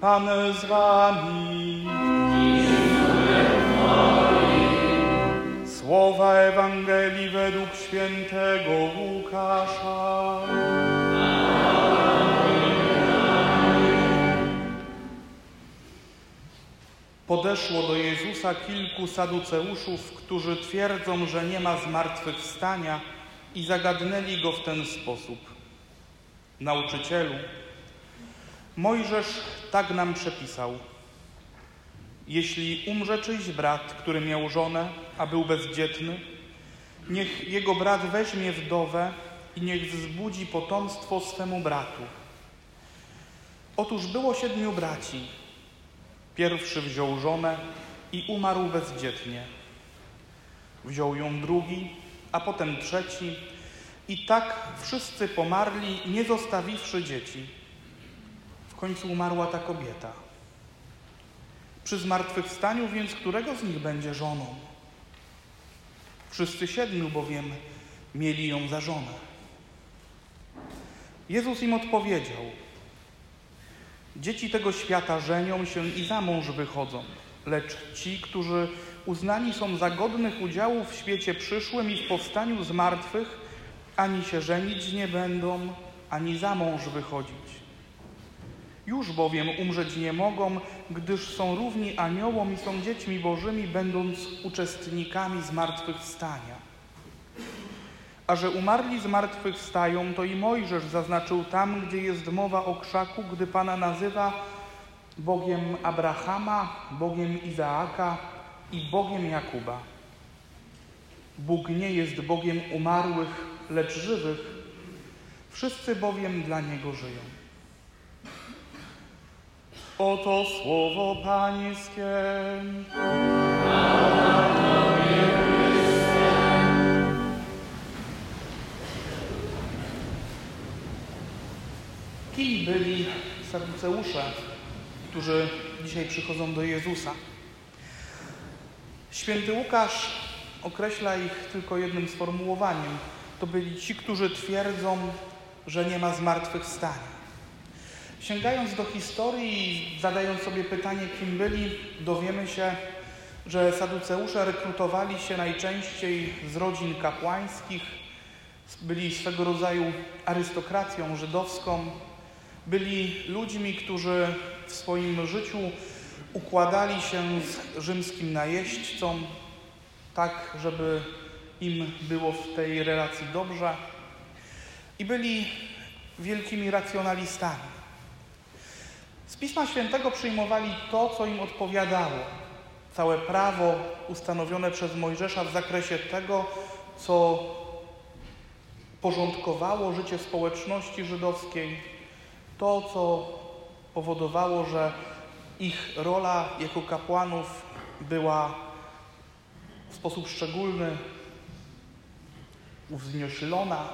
Pan z wami. Słowa Ewangelii według świętego Łukasza. Podeszło do Jezusa kilku saduceuszów, którzy twierdzą, że nie ma zmartwychwstania i zagadnęli go w ten sposób. Nauczycielu, Mojżesz tak nam przepisał. Jeśli umrze czyjś brat, który miał żonę, a był bezdzietny, niech jego brat weźmie wdowę i niech wzbudzi potomstwo swemu bratu. Otóż było siedmiu braci. Pierwszy wziął żonę i umarł bezdzietnie. Wziął ją drugi, a potem trzeci, i tak wszyscy pomarli, nie zostawiwszy dzieci. Końcu umarła ta kobieta. Przy zmartwychwstaniu więc którego z nich będzie żoną? Wszyscy siedmiu bowiem mieli ją za żonę. Jezus im odpowiedział: Dzieci tego świata żenią się i za mąż wychodzą, lecz ci, którzy uznani są za godnych udziału w świecie przyszłym i w powstaniu z martwych, ani się żenić nie będą, ani za mąż wychodzić. Już bowiem umrzeć nie mogą, gdyż są równi aniołom i są dziećmi bożymi, będąc uczestnikami zmartwychwstania. A że umarli zmartwychwstają, to i Mojżesz zaznaczył tam, gdzie jest mowa o krzaku, gdy Pana nazywa Bogiem Abrahama, Bogiem Izaaka i Bogiem Jakuba. Bóg nie jest Bogiem umarłych, lecz żywych. Wszyscy bowiem dla Niego żyją. Oto słowo Pańskie. Kim byli saduceusze, którzy dzisiaj przychodzą do Jezusa? Święty Łukasz określa ich tylko jednym sformułowaniem. To byli ci, którzy twierdzą, że nie ma zmartwychwstania. Sięgając do historii i zadając sobie pytanie, kim byli, dowiemy się, że saduceusze rekrutowali się najczęściej z rodzin kapłańskich, byli swego rodzaju arystokracją żydowską, byli ludźmi, którzy w swoim życiu układali się z rzymskim najeźdźcą, tak żeby im było w tej relacji dobrze, i byli wielkimi racjonalistami. Z Pisma Świętego przyjmowali to, co im odpowiadało. Całe prawo ustanowione przez Mojżesza w zakresie tego, co porządkowało życie społeczności żydowskiej, to, co powodowało, że ich rola jako kapłanów była w sposób szczególny uwznieślona,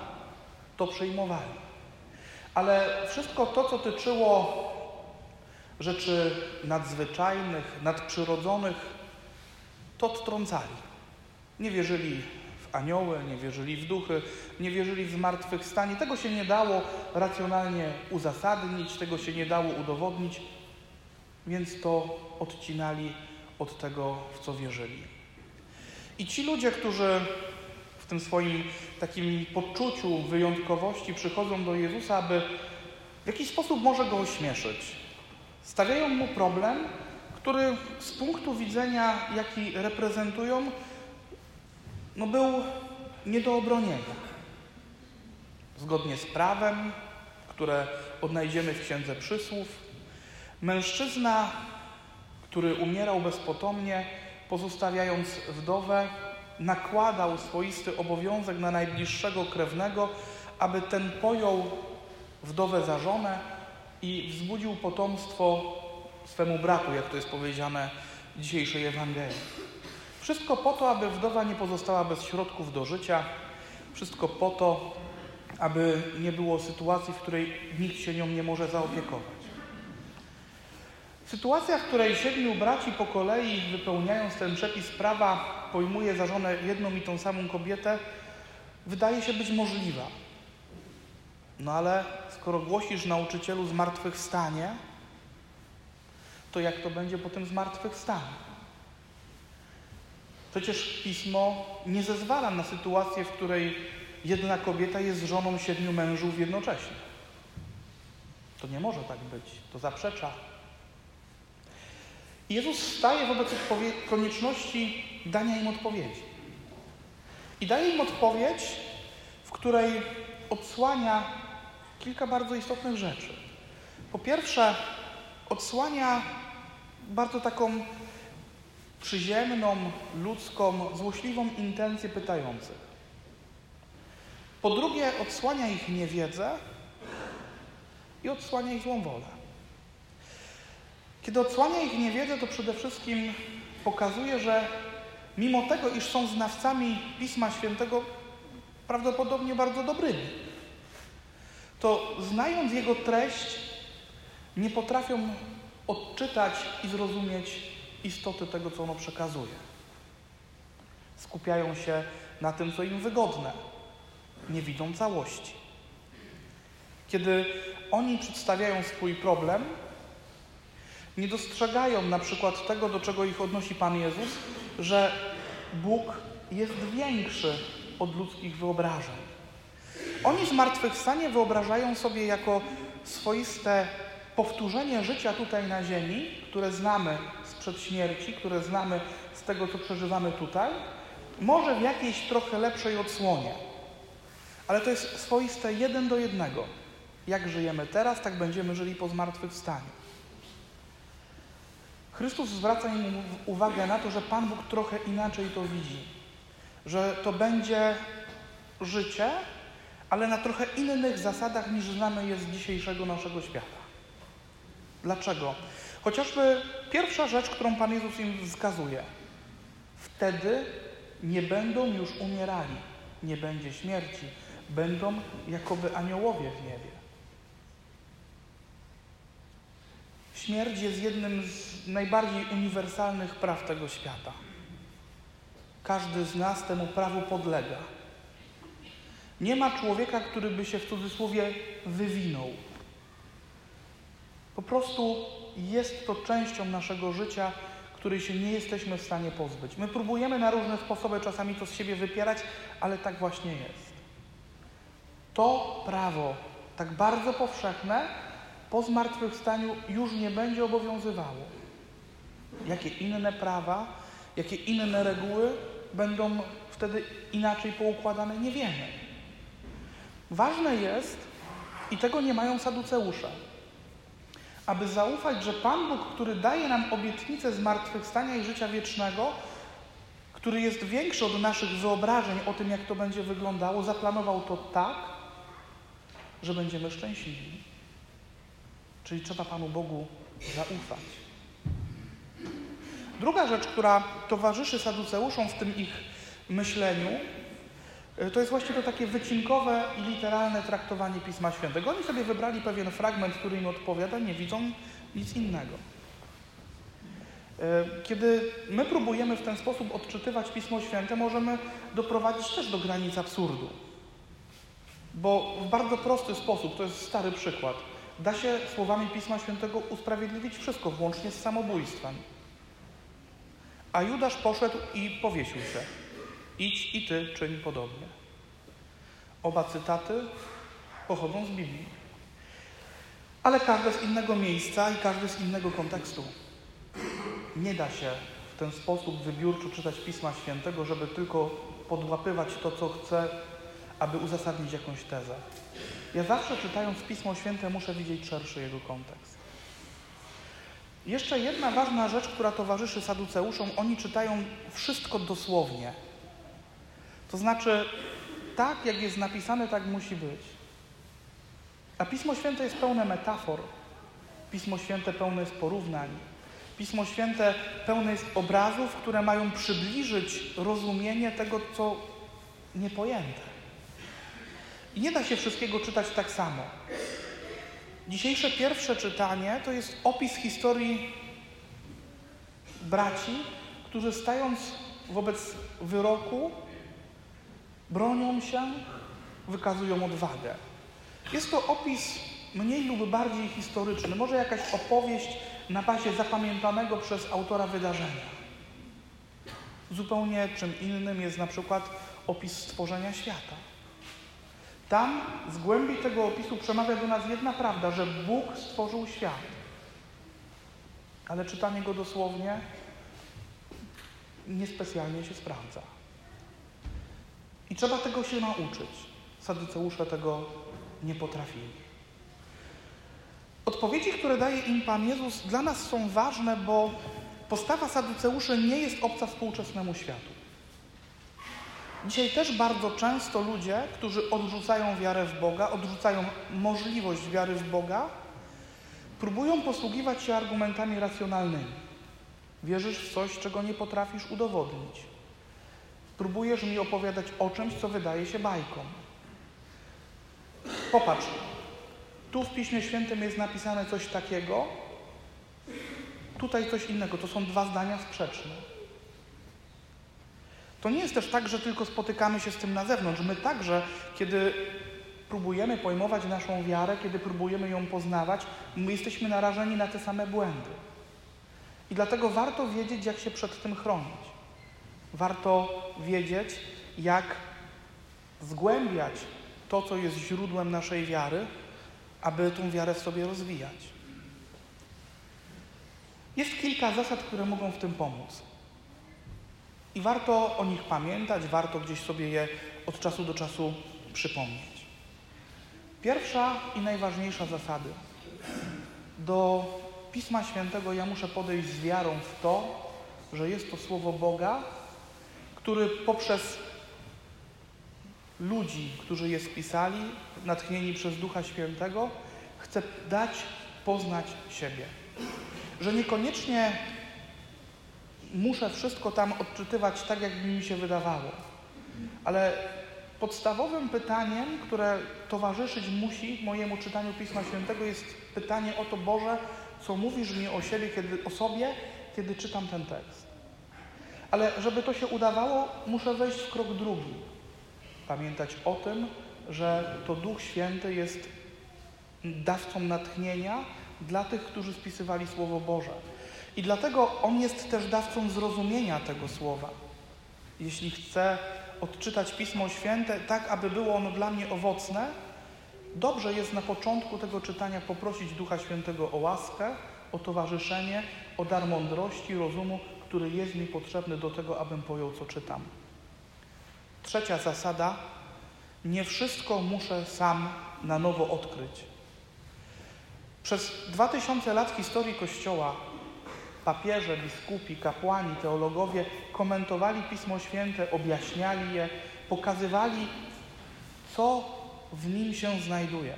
to przyjmowali. Ale wszystko to, co tyczyło rzeczy nadzwyczajnych, nadprzyrodzonych, to odtrącali. Nie wierzyli w anioły, nie wierzyli w duchy, nie wierzyli w zmartwychwstanie. Tego się nie dało racjonalnie uzasadnić, tego się nie dało udowodnić, więc to odcinali od tego, w co wierzyli. I ci ludzie, którzy w tym swoim takim poczuciu wyjątkowości przychodzą do Jezusa, aby w jakiś sposób może go ośmieszyć, Stawiają mu problem, który z punktu widzenia, jaki reprezentują, no był nie do obronienia. Zgodnie z prawem, które odnajdziemy w Księdze Przysłów, mężczyzna, który umierał bezpotomnie, pozostawiając wdowę, nakładał swoisty obowiązek na najbliższego krewnego, aby ten pojął wdowę za żonę i wzbudził potomstwo swemu bratu, jak to jest powiedziane w dzisiejszej Ewangelii. Wszystko po to, aby wdowa nie pozostała bez środków do życia, wszystko po to, aby nie było sytuacji, w której nikt się nią nie może zaopiekować. Sytuacja, w której siedmiu braci po kolei, wypełniając ten przepis prawa, pojmuje za żonę jedną i tą samą kobietę, wydaje się być możliwa. No ale skoro głosisz nauczycielu zmartwychwstanie, to jak to będzie po tym zmartwychwstaniu? Przecież Pismo nie zezwala na sytuację, w której jedna kobieta jest żoną siedmiu mężów jednocześnie. To nie może tak być, to zaprzecza. Jezus staje wobec konieczności dania im odpowiedzi. I daje im odpowiedź, w której odsłania kilka bardzo istotnych rzeczy. Po pierwsze, odsłania bardzo taką przyziemną, ludzką, złośliwą intencję pytających. Po drugie, odsłania ich niewiedzę i odsłania ich złą wolę. Kiedy odsłania ich niewiedzę, to przede wszystkim pokazuje, że mimo tego, iż są znawcami Pisma Świętego, prawdopodobnie bardzo dobrymi, to znając jego treść, nie potrafią odczytać i zrozumieć istoty tego, co ono przekazuje. Skupiają się na tym, co im wygodne, nie widzą całości. Kiedy oni przedstawiają swój problem, nie dostrzegają na przykład tego, do czego ich odnosi Pan Jezus, że Bóg jest większy od ludzkich wyobrażeń. Oni zmartwychwstanie wyobrażają sobie jako swoiste powtórzenie życia tutaj na ziemi, które znamy sprzed śmierci, które znamy z tego, co przeżywamy tutaj, może w jakiejś trochę lepszej odsłonie. Ale to jest swoiste jeden do jednego. Jak żyjemy teraz, tak będziemy żyli po zmartwychwstaniu. Chrystus zwraca im uwagę na to, że Pan Bóg trochę inaczej to widzi. Że to będzie życie, ale na trochę innych zasadach niż znamy je z dzisiejszego naszego świata. Dlaczego? Chociażby pierwsza rzecz, którą Pan Jezus im wskazuje. Wtedy nie będą już umierali, nie będzie śmierci, będą jakoby aniołowie w niebie. Śmierć jest jednym z najbardziej uniwersalnych praw tego świata. Każdy z nas temu prawu podlega. Nie ma człowieka, który by się w cudzysłowie wywinął. Po prostu jest to częścią naszego życia, której się nie jesteśmy w stanie pozbyć. My próbujemy na różne sposoby czasami to z siebie wypierać, ale tak właśnie jest. To prawo, tak bardzo powszechne, po zmartwychwstaniu już nie będzie obowiązywało. Jakie inne prawa, jakie inne reguły będą wtedy inaczej poukładane, nie wiemy. Ważne jest, i tego nie mają saduceusze, aby zaufać, że Pan Bóg, który daje nam obietnicę zmartwychwstania i życia wiecznego, który jest większy od naszych wyobrażeń o tym, jak to będzie wyglądało, zaplanował to tak, że będziemy szczęśliwi. Czyli trzeba Panu Bogu zaufać. Druga rzecz, która towarzyszy saduceuszom w tym ich myśleniu, to jest właśnie to takie wycinkowe i literalne traktowanie Pisma Świętego. Oni sobie wybrali pewien fragment, który im odpowiada, nie widzą nic innego. E, kiedy my próbujemy w ten sposób odczytywać Pismo Święte, możemy doprowadzić też do granic absurdu. Bo w bardzo prosty sposób, to jest stary przykład, da się słowami Pisma Świętego usprawiedliwić wszystko, włącznie z samobójstwem. A Judasz poszedł i powiesił się. Idź i ty czyń podobnie. Oba cytaty pochodzą z Biblii. Ale każde z innego miejsca i każdy z innego kontekstu. Nie da się w ten sposób wybiórczo czytać Pisma Świętego, żeby tylko podłapywać to, co chce, aby uzasadnić jakąś tezę. Ja zawsze czytając Pismo Święte muszę widzieć szerszy jego kontekst. Jeszcze jedna ważna rzecz, która towarzyszy saduceuszom, oni czytają wszystko dosłownie. To znaczy, tak jak jest napisane, tak musi być. A Pismo Święte jest pełne metafor. Pismo Święte pełne jest porównań. Pismo Święte pełne jest obrazów, które mają przybliżyć rozumienie tego, co niepojęte. I nie da się wszystkiego czytać tak samo. Dzisiejsze pierwsze czytanie to jest opis historii braci, którzy stając wobec wyroku, bronią się, wykazują odwagę. Jest to opis mniej lub bardziej historyczny, może jakaś opowieść na bazie zapamiętanego przez autora wydarzenia. Zupełnie czym innym jest na przykład opis stworzenia świata. Tam z głębi tego opisu przemawia do nas jedna prawda, że Bóg stworzył świat. Ale czytanie go dosłownie niespecjalnie się sprawdza. Trzeba tego się nauczyć. Saduceusze tego nie potrafili. Odpowiedzi, które daje im Pan Jezus, dla nas są ważne, bo postawa Saduceuszy nie jest obca współczesnemu światu. Dzisiaj też bardzo często ludzie, którzy odrzucają wiarę w Boga, odrzucają możliwość wiary w Boga, próbują posługiwać się argumentami racjonalnymi. Wierzysz w coś, czego nie potrafisz udowodnić. Próbujesz mi opowiadać o czymś, co wydaje się bajką. Popatrz, tu w Piśmie Świętym jest napisane coś takiego, tutaj coś innego. To są dwa zdania sprzeczne. To nie jest też tak, że tylko spotykamy się z tym na zewnątrz. My także, kiedy próbujemy pojmować naszą wiarę, kiedy próbujemy ją poznawać, my jesteśmy narażeni na te same błędy. I dlatego warto wiedzieć, jak się przed tym chronić. Warto wiedzieć, jak zgłębiać to, co jest źródłem naszej wiary, aby tą wiarę w sobie rozwijać. Jest kilka zasad, które mogą w tym pomóc. I warto o nich pamiętać, warto gdzieś sobie je od czasu do czasu przypomnieć. Pierwsza i najważniejsza zasada. Do Pisma Świętego ja muszę podejść z wiarą w to, że jest to Słowo Boga, który poprzez ludzi, którzy je spisali, natchnieni przez Ducha Świętego, chce dać poznać siebie. Że niekoniecznie muszę wszystko tam odczytywać tak, jakby mi się wydawało. Ale podstawowym pytaniem, które towarzyszyć musi mojemu czytaniu Pisma Świętego jest pytanie o to, Boże, co mówisz mi o, siebie, kiedy, o sobie, kiedy czytam ten tekst. Ale żeby to się udawało, muszę wejść w krok drugi. Pamiętać o tym, że to Duch Święty jest dawcą natchnienia dla tych, którzy spisywali Słowo Boże. I dlatego On jest też dawcą zrozumienia tego słowa. Jeśli chcę odczytać Pismo Święte tak, aby było ono dla mnie owocne, dobrze jest na początku tego czytania poprosić Ducha Świętego o łaskę, o towarzyszenie, o dar mądrości, rozumu, który jest mi potrzebny do tego, abym pojął, co czytam. Trzecia zasada. Nie wszystko muszę sam na nowo odkryć. Przez dwa tysiące lat historii Kościoła papieże, biskupi, kapłani, teologowie komentowali Pismo Święte, objaśniali je, pokazywali, co w nim się znajduje.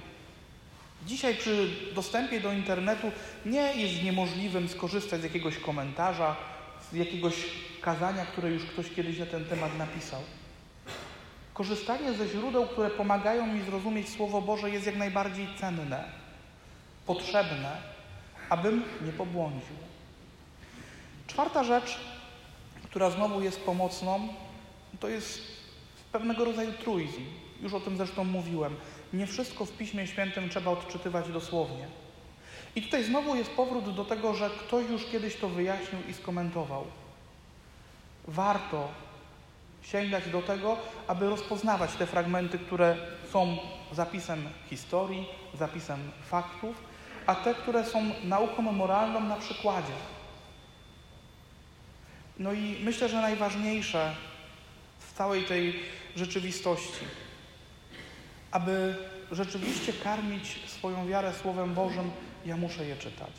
Dzisiaj przy dostępie do internetu nie jest niemożliwym skorzystać z jakiegoś komentarza, z jakiegoś kazania, które już ktoś kiedyś na ten temat napisał. Korzystanie ze źródeł, które pomagają mi zrozumieć Słowo Boże, jest jak najbardziej cenne, potrzebne, abym nie pobłądził. Czwarta rzecz, która znowu jest pomocną, to jest pewnego rodzaju truizm. Już o tym zresztą mówiłem. Nie wszystko w Piśmie Świętym trzeba odczytywać dosłownie. I tutaj znowu jest powrót do tego, że ktoś już kiedyś to wyjaśnił i skomentował. Warto sięgać do tego, aby rozpoznawać te fragmenty, które są zapisem historii, zapisem faktów, a te, które są nauką moralną na przykładzie. No i myślę, że najważniejsze w całej tej rzeczywistości, aby rzeczywiście karmić swoją wiarę Słowem Bożym, ja muszę je czytać.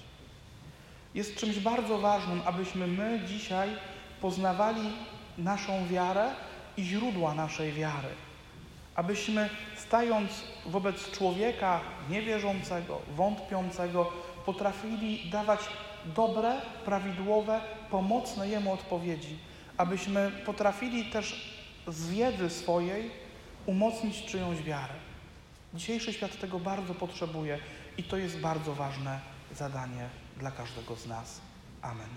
Jest czymś bardzo ważnym, abyśmy my dzisiaj poznawali naszą wiarę i źródła naszej wiary. Abyśmy stając wobec człowieka niewierzącego, wątpiącego, potrafili dawać dobre, prawidłowe, pomocne Jemu odpowiedzi. Abyśmy potrafili też z wiedzy swojej umocnić czyjąś wiarę. Dzisiejszy świat tego bardzo potrzebuje i to jest bardzo ważne zadanie dla każdego z nas. Amen.